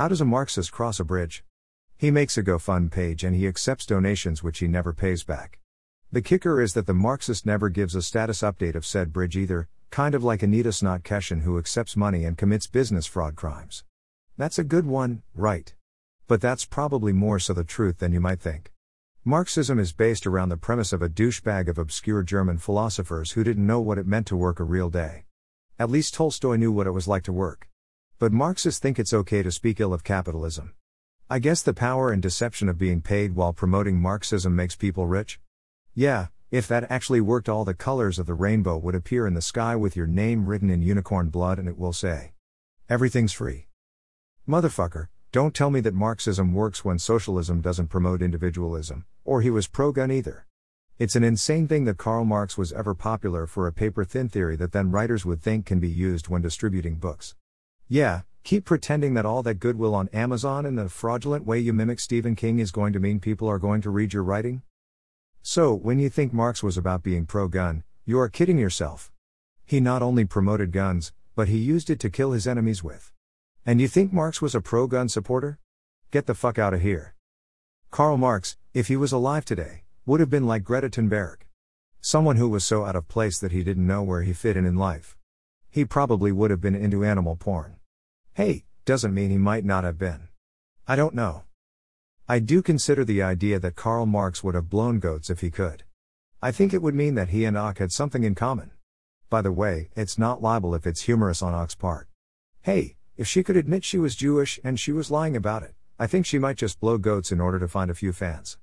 How does a Marxist cross a bridge? He makes a GoFund page and he accepts donations which he never pays back. The kicker is that the Marxist never gives a status update of said bridge either, kind of like Anita Snodkeshin who accepts money and commits business fraud crimes. That's a good one, right? But that's probably more so the truth than you might think. Marxism is based around the premise of a douchebag of obscure German philosophers who didn't know what it meant to work a real day. At least Tolstoy knew what it was like to work. But Marxists think it's okay to speak ill of capitalism. I guess the power and deception of being paid while promoting Marxism makes people rich? Yeah, if that actually worked, all the colors of the rainbow would appear in the sky with your name written in unicorn blood and it will say, Everything's free. Motherfucker, don't tell me that Marxism works when socialism doesn't promote individualism, or he was pro gun either. It's an insane thing that Karl Marx was ever popular for a paper thin theory that then writers would think can be used when distributing books. Yeah, keep pretending that all that goodwill on Amazon and the fraudulent way you mimic Stephen King is going to mean people are going to read your writing? So, when you think Marx was about being pro gun, you are kidding yourself. He not only promoted guns, but he used it to kill his enemies with. And you think Marx was a pro gun supporter? Get the fuck out of here. Karl Marx, if he was alive today, would have been like Greta Thunberg. Someone who was so out of place that he didn't know where he fit in in life. He probably would have been into animal porn. Hey, doesn't mean he might not have been. I don't know. I do consider the idea that Karl Marx would have blown goats if he could. I think it would mean that he and Ock had something in common. By the way, it's not libel if it's humorous on Ock's part. Hey, if she could admit she was Jewish and she was lying about it, I think she might just blow goats in order to find a few fans.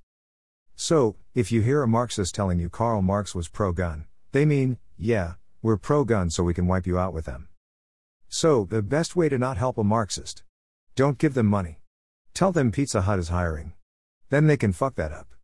So, if you hear a Marxist telling you Karl Marx was pro gun, they mean, yeah, we're pro gun so we can wipe you out with them. So, the best way to not help a Marxist. Don't give them money. Tell them Pizza Hut is hiring. Then they can fuck that up.